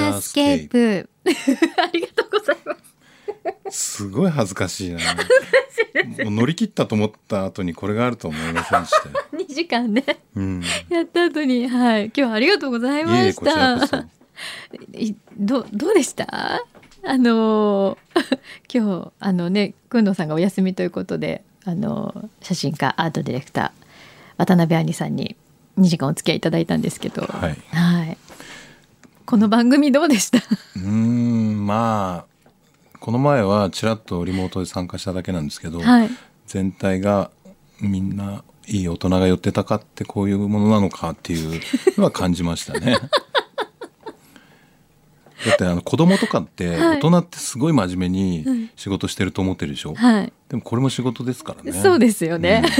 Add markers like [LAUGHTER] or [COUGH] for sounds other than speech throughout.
ャースケープありがとうございます。すごい恥ずかしいな。もう乗り切ったと思った後にこれがあると思いませんでした。よ、2時間ね。うん、やった後にはい。今日はありがとうございました。いどどうでした？あのー [LAUGHS] 今日あのねくんのさんがお休みということであのー写真家アートディレクター渡辺杏里さんに2時間お付き合いいただいたんですけど、はい。はいこの番組どうでした？うーんまあこの前はちらっとリモートで参加しただけなんですけど、はい。全体がみんないい大人が寄ってたかってこういうものなのかっていうのは感じましたね。[LAUGHS] だってあの子供とかってはい。大人ってすごい真面目に仕事してると思ってるでしょ、はい、でもこれも仕事ですからね。そうですよね、うん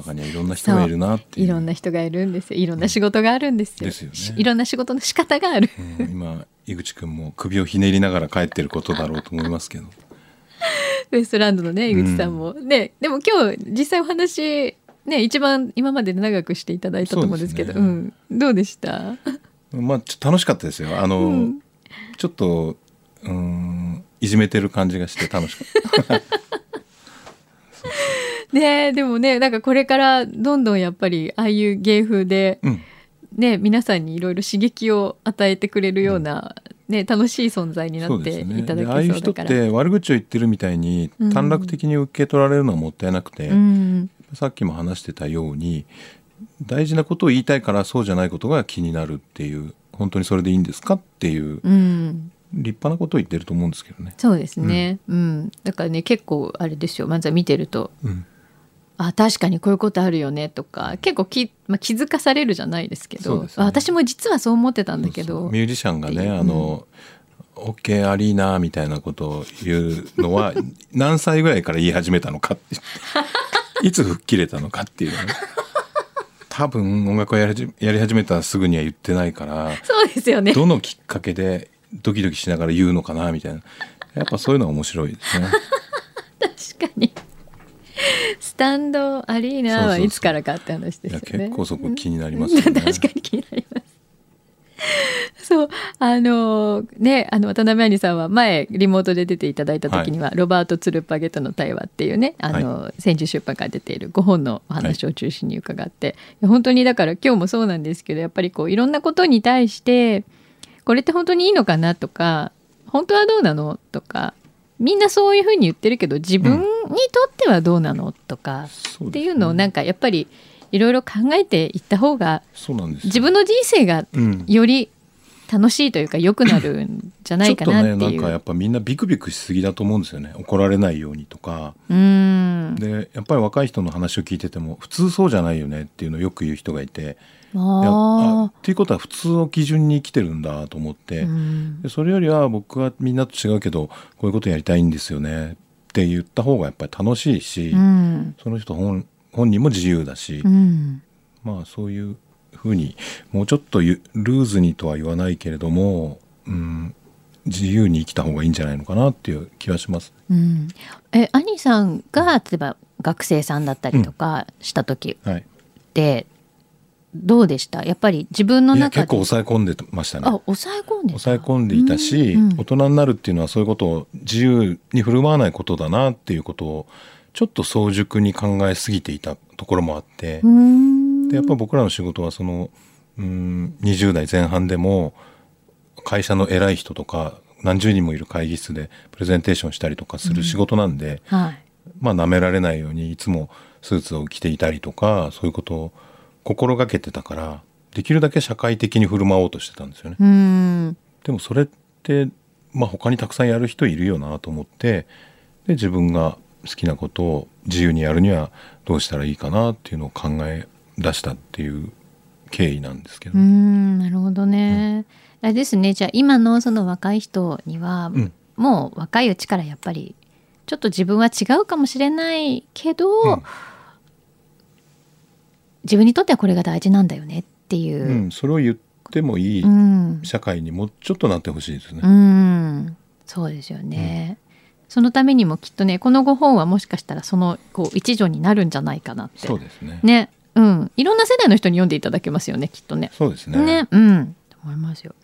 中にはいろんな人がいるなっていう。いろんな人がいるんですよ。いろんな仕事があるんですよ,、ですよね。いろんな仕事の仕方がある、うん今井口君も首をひねりながら帰ってることだろうと思いますけど。[LAUGHS] ウエストランドのね井口さんも、ねでも今日実際お話ね一番今までで長くしていただいたと思うんですけど。そうん、どうでした？まあちょっと楽しかったですよ。あの、うん。ちょっとうんいじめてる感じがして楽しかった [LAUGHS] ねでもねなんかこれからどんどんやっぱりああいう芸風で、うん。ね皆さんにいろいろ刺激を与えてくれるような、ね楽しい存在になっていただけでああいう人っそうだから。て悪口を言ってるみたいにうん。短絡的に受け取られるのはもったいなくて、うん。さっきも話してたように大事なことを言いたいからそうじゃないことが気になるっていう本当にそれでいいんですかっていううん。立派なことを言ってると思うんですけどね。そうですね、うん。だからね結構あれですよ。まずは見てるとうんあ確かにこういうことあるよねとか結構き、まあ、気づかされるじゃないですけどね。あ私も実はそう思ってたんだけどミュージシャンがね、っていう。あの、オッケーアリーナみたいなことを言うのは [LAUGHS] 何歳ぐらいから言い始めたのかって [LAUGHS] いつ吹っ切れたのかっていうのね。多分音楽をやり始めやり始めたらすぐには言ってないからそうですよね。どのきっかけでドキドキしながら言うのかなみたいな。やっぱそういうのは面白いですね。[LAUGHS] 確かに。スタンドアリーナはいつからかって話ですよね結構そこ気になりますよね。[LAUGHS] 確かに気になります。そうあのねあの渡辺杏里さんは前リモートで出ていただいた時には、ロバート・ツルパゲとの対話っていうねあの、千住出版から出ている5本のお話を中心に伺って、いや本当にだから今日もそうなんですけどやっぱりこういろんなことに対してこれって本当にいいのかなとか本当はどうなのとかみんなそういうふうに言ってるけど自分にとってはどうなのとか、っていうのをなんかやっぱりいろいろ考えていった方が自分の人生がうんより楽しいというか良くなるんじゃないかなっていう。ちょっとねなんかやっぱみんなビクビクしすぎだと思うんですよね。怒られないようにとか。でやっぱり若い人の話を聞いてても普通そうじゃないよねっていうのをよく言う人がいてああっていうことは普通を基準に生きてるんだと思って、ーうん。でそれよりは僕はみんなと違うけどこういうことやりたいんですよね。って言った方がやっぱり楽しいし、うん。その人本本人も自由だし、うん。まあそういうふうにもうちょっとゆルーズにとは言わないけれども、うん、自由に生きた方がいいんじゃないのかなっていう気はします。うん。え兄さんが例えば学生さんだったりとかした時はい、ってどうでした？やっぱり自分の中で。結構抑え込んでましたね。あ抑え込んでた。抑え込んでいたし、うんうん。大人になるっていうのはそういうことを自由に振る舞わないことだなっていうことをちょっと早熟に考えすぎていたところもあって、でやっぱ僕らの仕事はそのうん20代前半でも会社の偉い人とか何十人もいる会議室でプレゼンテーションしたりとかする仕事なんで、はい。まあ舐められないようにいつもスーツを着ていたりとかそういうことを心がけてたからできるだけ社会的に振る舞おうとしてたんですよね。でもそれって、まあ、他にたくさんやる人いるよなと思ってで自分が好きなことを自由にやるにはどうしたらいいかなっていうのを考え出したっていう経緯なんですけど、うーんなるほどね。あれですね。じゃあ今のその若い人には、うん。もう若いうちからやっぱりちょっと自分は違うかもしれないけど、うん自分にとってはこれが大事なんだよねっていうう。ん、それを言ってもいいうん社会にもうちょっとなってほしいですね。うんそうですよね。そのためにもきっとねこの5本はもしかしたらそのこう一助になるんじゃないかなってそうですね。ねうんいろんな世代の人に読んでいただけますよねきっとね。そうですね。ねうんと思いますよ。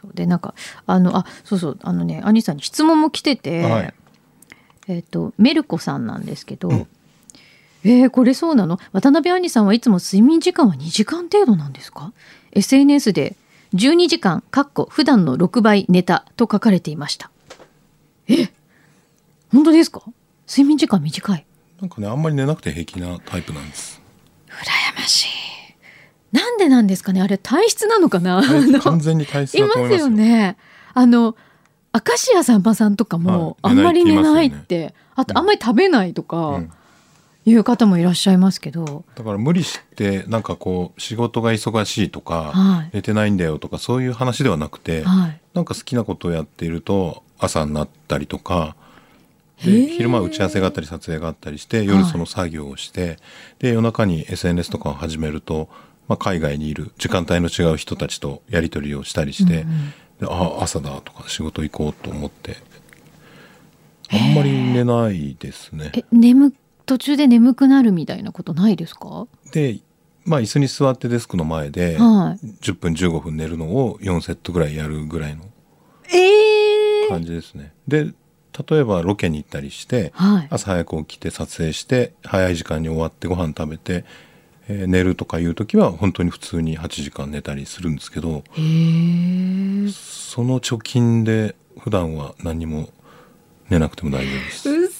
そうでなんかあのあそうそうあのね兄さんに質問も来てて、はいえっ、とメルコさんなんですけど、うんえーこれそうなの？渡辺兄さんはいつも睡眠時間は2時間程度なんですか ?SNS で12時間かっこ普段の6倍寝たと書かれていました。え？本当ですか？睡眠時間短い。なんかねあんまり寝なくて平気なタイプなんです。羨ましい。なんでなんですかね？あれ体質なのかな？完全に体質いますよ。よね。あの明石家さんまさんとかもあはい。んまり寝ないっ寝ないってて、あとあんまり食べないとかうんいう方もいらっしゃいますけど、だから無理してなんかこう仕事が忙しいとか、はい。寝てないんだよとかそういう話ではなくて、はい。なんか好きなことをやっていると朝になったりとかで昼間打ち合わせがあったり撮影があったりしてはい。夜その作業をして、で夜中に SNS とかを始めると、まあ、海外にいる時間帯の違う人たちとやり取りをしたりして、うんうん。であ朝だとか仕事行こうと思って。あんまり寝ないですね。え眠途中で眠くなるみたいなことないですか？でまあ椅子に座ってデスクの前ではい。10分15分寝るのを4セットぐらいやるぐらいのええ感じですね。で例えばロケに行ったりしてはい。朝早く起きて撮影して早い時間に終わってご飯食べて、えー寝るとかいう時は本当に普通に8時間寝たりするんですけどへえその貯金で普段は何も寝なくても大丈夫です。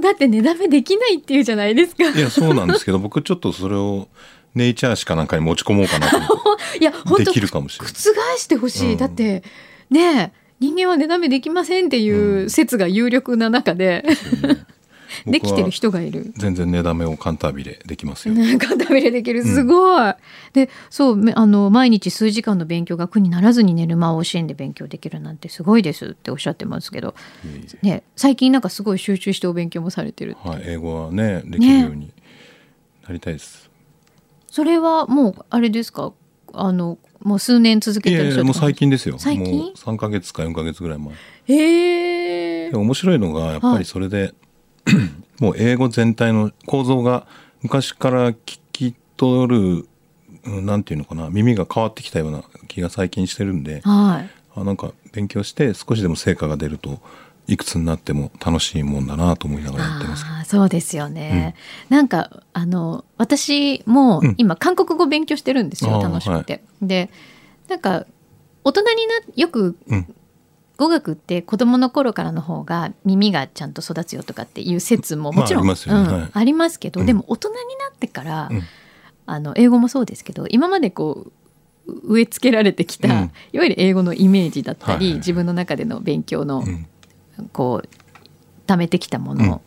だって寝だめできないっていうじゃないですか。いやそうなんですけど僕ちょっとそれをネイチャー誌かなんかに持ち込もうかなといや本当てできるかもしれない。覆してほしい、うん。だってねえ人間は寝だめできませんっていう説が有力な中で、できてる人がいる。全然寝だめをカンタービレできますよ。なんか食べれできるすごい、でそうめあの毎日数時間の勉強が苦にならずに寝る間を惜しんで勉強できるなんてすごいですっておっしゃってますけど、ね、最近なんかすごい集中してお勉強もされてるってはい、英語はねできるようになりたいです。それはもうあれですか？あのもう数年続けいてるもう最近ですよ。最近？もう3ヶ月か4ヶ月ぐらい前。へえで面白いのがやっぱりそれで、[CLEARS THROAT] もう英語全体の構造が昔から聞き取るうんなんていうのかな耳が変わってきたような気が最近してるんではい。あなんか勉強して少しでも成果が出るといくつになっても楽しいもんだなと思いながらやってます。あーそうですよね、なんかあの私もうん。今韓国語勉強してるんですよ、あー楽しくて。でなんか大人になよくうん語学って子供の頃からの方が耳がちゃんと育つよとかっていう説ももちろん、まあありますよね。うんはい。ありますけど、うん。でも大人になってから、うん。あの英語もそうですけど今までこう植え付けられてきた、うん。いわゆる英語のイメージだったり、はいはいはい。自分の中での勉強のうん。こう貯めてきたもうん。の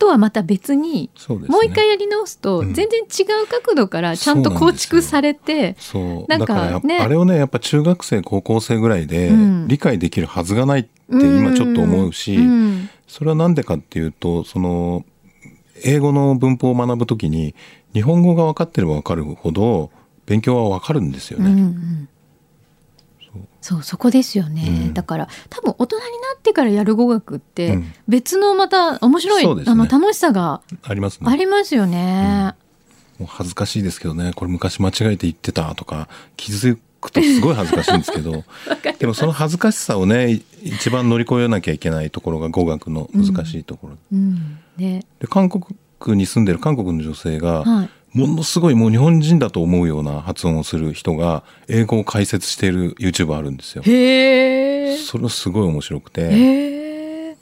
とはまた別に、ね。もう一回やり直すとうん。全然違う角度からちゃんと構築されて、そう。なんかね。あれをねやっぱ中学生高校生ぐらいでうん。理解できるはずがないって今ちょっと思うし、ん。それは何でかっていうとその英語の文法を学ぶときに日本語が分かってれば分かるほど勉強は分かるんですようんうね。んそう。そこですよね、うん。だから多分大人になってからやる語学ってうん。別のまた面白い、そうですね。あの楽しさがありますあね。りますよね。もう恥ずかしいですけどね。これ昔間違えて言ってたとか気づくとすごい恥ずかしいんですけど。[LAUGHS] でもその恥ずかしさをねい一番乗り越えなきゃいけないところが語学の難しいところ、うん。ね。で韓国に住んでる韓国の女性が、はいものすごいもう日本人だと思うような発音をする人が英語を解説している YouTube あるんですよ。へえ。それすごい面白くて。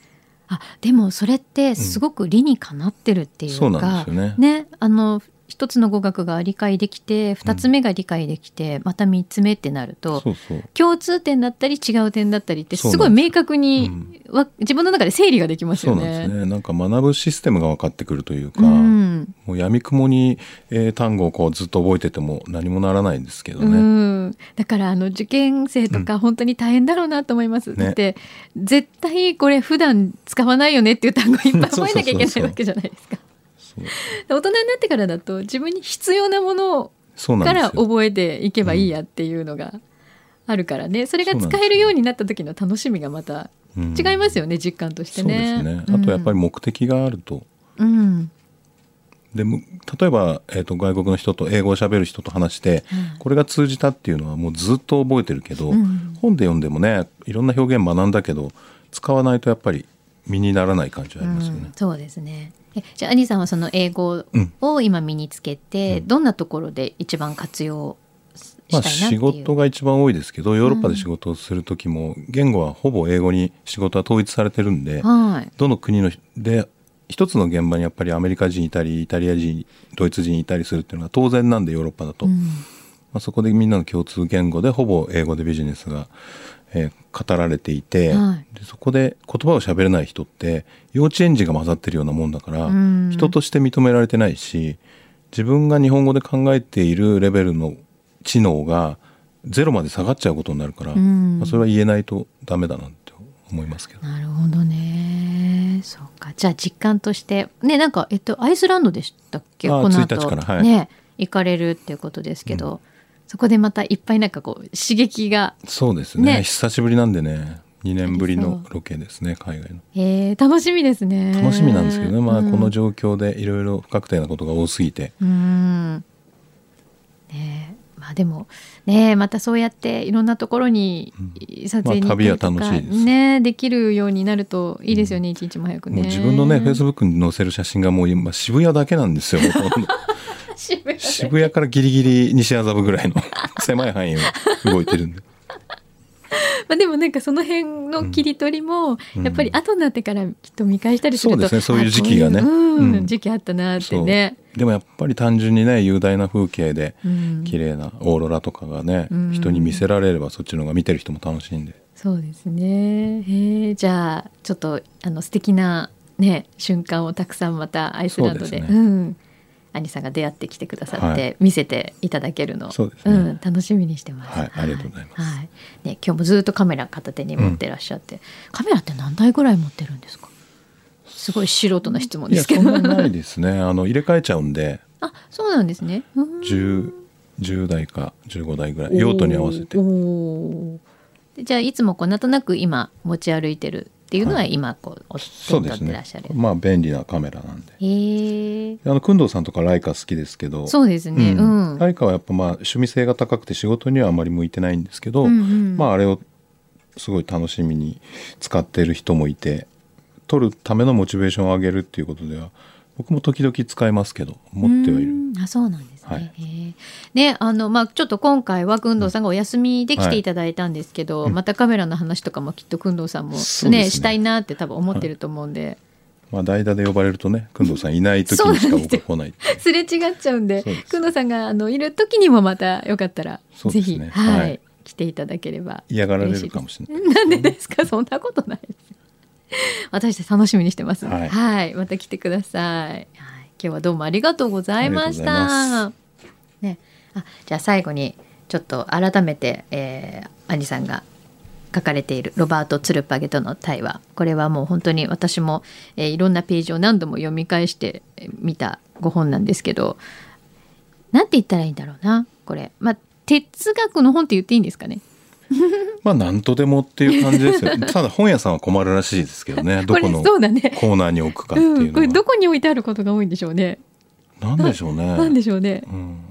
あでもそれってすごく理にかなってるっていうか、そうなんですよねねあの一つの語学が理解できて二つ目が理解できて、また三つ目ってなるとそうそう。共通点だったり違う点だったりってす。すごい明確に、わ自分の中で整理ができますそうよね。なんですね。なんか学ぶシステムが分かってくるというか、うん。もう闇雲に、えー単語をこうずっと覚えてても何もならないんですけどうね。ん、だからあの受験生とか本当に大変だろうなと思います、ね。だって絶対これ普段使わないよねっていう単語いっぱい覚えなきゃいけないわけじゃないですか。そう [LAUGHS] 大人になってからだと自分に必要なものから。覚えていけばいいやっていうのがあるからね。それが使えるようになった時の楽しみがまたうん。違いますよね、実感としてね。すね。あとやっぱり目的があると。うん、でむ例えば、えー、と外国の人と英語を喋る人と話して、うんこれが通じたっていうのはもうずっと覚えてるけど、うん。本で読んでもねいろんな表現学んだけど使わないとやっぱり身にならない感じはありますよね。うん。そうですね。えじゃあ兄さんはその英語うん。を今身につけて、うん。どんなところで一番活用まあ、したいなっていう、仕事が一番多いですけどヨーロッパで仕事をする時も、言語はほぼ英語に仕事は統一されてるんで、はい。どの国ので一つの現場にやっぱりアメリカ人いたりイタリア人ドイツ人いたりするっていうのが当然なんでヨーロッパだと、まうん。あ、そこでみんなの共通言語でほぼ英語でビジネスが、えー語られていて、はい。でそこで言葉を喋れない人って幼稚園児が混ざってるようなもんだから、うん。人として認められてないし自分が日本語で考えているレベルの知能がゼロまで下がっちゃうことになるから、うん。まあ、それは言えないとダメだなって思いますけど。なるほどね。そうか。じゃあ実感としてねなんかえっとアイスランドでしたっけ？あこの後。1日からはい。ね行かれるっていうことですけど、そこでまたいっぱいなんかこう刺激がそうですね。ね。久しぶりなんでね。2年ぶりのロケですね海外の。えー、楽しみですね。楽しみなんですけどね、まあうん。この状況でいろいろ不確定なことが多すぎて。うん。ねえ。まあでもねえまたそうやっていろんなところにうん。撮影に行ったりとか、まあ旅は楽しいです。ねできるようになるといいですよね、一日も早くね。もう自分のねフェイスブックに載せる写真がもう今渋谷だけなんですよ渋谷渋谷からギリギリ西麻布ぐらいの [LAUGHS] 狭い範囲を動いてるんで。[LAUGHS] まあでもなんかその辺の切り取りも、うん。やっぱり後になってからきっと見返したりすると、そうですねそういう時期がね。うんうん。時期あったなってね。でもやっぱり単純にね雄大な風景でうん。綺麗なオーロラとかがね、うん。人に見せられればそっちの方が見てる人も楽しいんで。そうですね。へえじゃあちょっとあの素敵なね瞬間をたくさんまたアイスランドで。そうですね。うん。兄さんが出会ってきてくださって、はい。見せていただけるの。そうですね。ん、楽しみにしてます。はいありがとうございます。はい。ね、今日もずっとカメラ片手に持ってらっしゃって、カメラって何台ぐらい持ってるんですか？すごい素人な質問ですけど。そんないですね。あの入れ替えちゃうんで。あそうなんですね。うん。10, 10代か15代ぐらい。用途に合わせて。じゃあいつもこうなんとなく今持ち歩いてるっていうのははい。今こうお手に取ってらっしゃる。まあ便利なカメラなんで。へえあの工藤さんとかライカ好きですけど。そうですね。ううん。ん。ライカはやっぱまあ趣味性が高くて仕事にはあまり向いてないんですけど、うんうん。まああれをすごい楽しみに使っている人もいて撮るためのモチベーションを上げるっていうことでは僕も時々使いますけど持ってはいる。うんあそうなんですね。はい。ねあのまあちょっと今回は工藤さんがお休みで来ていただいたんですけど、はいまたカメラの話とかもきっと工藤さんもねね。したいなって多分思ってると思うんで、まあ代打で呼ばれるとね工藤さんいない時にしか僕は来ない [LAUGHS] すれ違っちゃうんでそうです。工藤さんがあのいる時にもまたよかったら、ぜひ、はい、はい。来ていただければ。嫌がられるかもしれない。なんでです。かそんなことないです。私たち楽しみにしてます。ので、ははいい、また来てください、はい、今日はどうもありがとうございました。ね。あじゃあ最後にちょっと改めて、えー、兄さんが書かれているロバート・ツルパゲとの対話。これはもう本当に私も、えーいろんなページを何度も読み返してみたご本なんですけど。なんて言ったらいいんだろうな。これ。まあ哲学の本って言っていいんですかねまあ何とでもっていう感じですよ。[LAUGHS] ただ本屋さんは困るらしいですけどね。どこのコーナーに置くかっていううん、のは、これどこに置いてあることが多いんでしょうね。なんでしょうね。なんでしょうね。うん、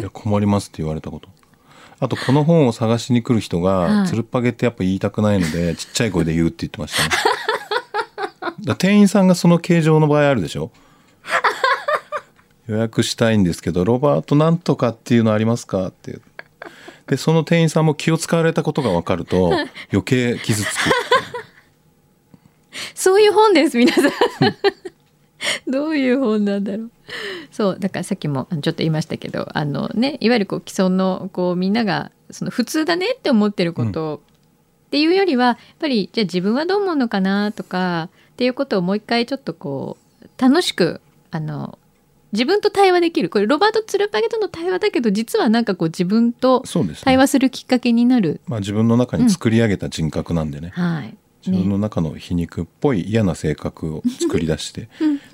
いや困りますって言われたこと。あとこの本を探しに来る人はい。がつるっぱげってやっぱ言いたくないのでちっちゃい声で言うって言ってましたね。[LAUGHS] だ店員さんがその形状の場合あるでしょ？[LAUGHS] 予約したいんですけどロバートなんとかっていうのありますか？ってでその店員さんも気を使われたことが分かると [LAUGHS] 余計傷つく [LAUGHS] そういう本です皆さん。[LAUGHS] どういう本なんだろう。そうだからさっきもちょっと言いましたけどあのねいわゆるこう既存のこうみんながその普通だねって思ってることっていうよりは、やっぱりじゃあ自分はどう思うのかなとかっていうことをもう一回ちょっとこう楽しくあの自分と対話できる。これロバート・ツルパゲとの対話だけど実はなんかこう自分とそうですね。対話するきっかけになる。まあ、自分の中に作り上げた人格なんでね、はい。自分の中の皮肉っぽい嫌な性格を作り出して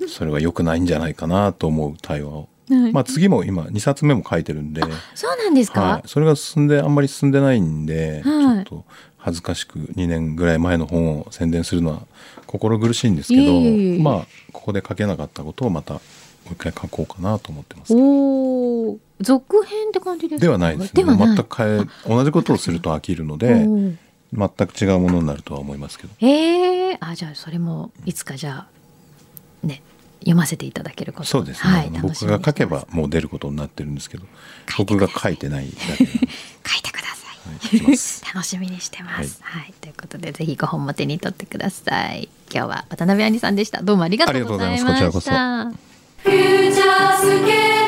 それは良くないんじゃないかなと思う対話を、はいまあ、次も今2冊目も書いてるんで、そうなんですか？はい、それが進んであんまり進んでないんで、はい。ちょっと恥ずかしく2年ぐらい前の本を宣伝するのは心苦しいんですけどまあここで書けなかったことをまたう一回書こうかなと思ってますおお続編って感じですか？ではないですね。全く変え同じことをすると飽きるので全く違うものになるとは思いますけど。ええあじゃあそれもいつかじゃあね読ませていただけること。そうですね、はい、僕が書けばもう出ることになってるんですけど僕が書いてないだけ [LAUGHS] 書いてください、はい楽しみにしてます、はい。ということでぜひご本も手に取ってください。今日は渡辺杏里さんでした。どうもありがとうございました。ありがとうございます。こちらこそフューチャースケープ